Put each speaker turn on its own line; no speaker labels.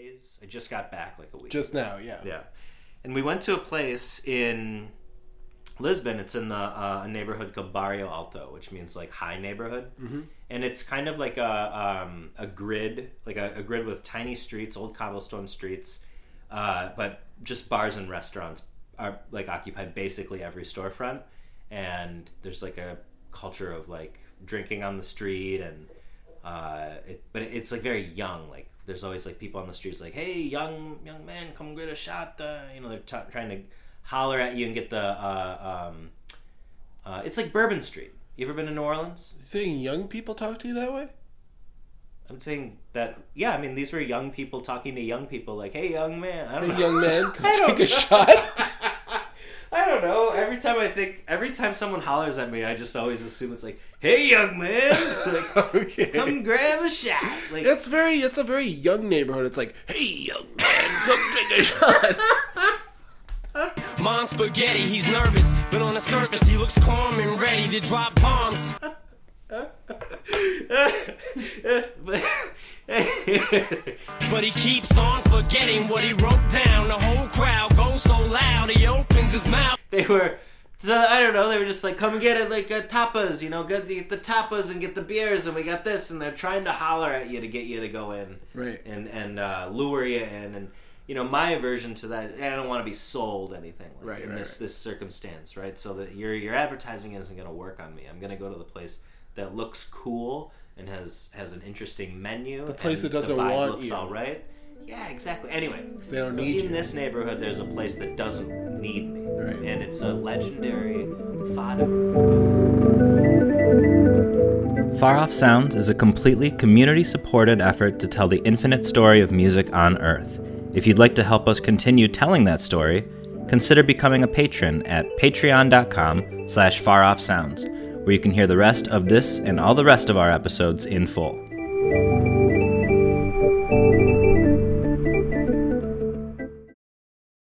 days. I just got back like a week.
Just now, yeah.
Yeah, and we went to a place in Lisbon. It's in the uh, a neighborhood called Bairro Alto, which means like high neighborhood, mm-hmm. and it's kind of like a um, a grid, like a, a, grid with tiny streets, old cobblestone streets, uh, but just bars and restaurants are like occupy basically every storefront, and there's like a culture of like drinking on the street and. Uh, it, but it's like very young, like there's always like people on the streets like, "Hey, young young man, come get a shot." Uh, you know, they're t- trying to holler at you and get the. Uh, um, uh, it's like Bourbon Street. You ever been to New Orleans?
You saying young people talk to you that way?
I'm saying that. Yeah, I mean these were young people talking to young people, like, "Hey, young man, I don't
Hey,
know.
young man, come take a shot.
I don't know. Every time I think, every time someone hollers at me, I just always assume it's like, "Hey, young man, like,
okay.
come grab a shot." Like,
It's very, it's a very young neighborhood. It's like, hey, young man, come take a shot.
Mom spaghetti, he's nervous, but on the surface he looks calm and ready to drop bombs. But he keeps on forgetting what he wrote down. The whole crowd goes so loud, he opens his mouth.
they were so I don't know. They were just like, "Come get it, like uh, tapas, you know, get the, the tapas and get the beers, and we got this." And they're trying to holler at you to get you to go in,
Right.
And and uh, lure you in, and you know, my aversion to that, I don't want to be sold anything, like,
Right,
in
right,
this
right.
this circumstance, right? So that your your advertising isn't going to work on me. I'm going to go to the place that looks cool and has has an interesting menu. The
place that doesn't want
looks
you.
all right. Yeah, exactly. Anyway,
They don't
so
need
in
you.
this neighborhood, there's a place that doesn't need me,
Right.
and it's a legendary fado. Far Off Sounds is a completely community supported effort to tell the infinite story of music on Earth. If you'd like to help us continue telling that story, consider becoming a patron at patreon.com slash faroffsounds, where you can hear the rest of this and all the rest of our episodes in full.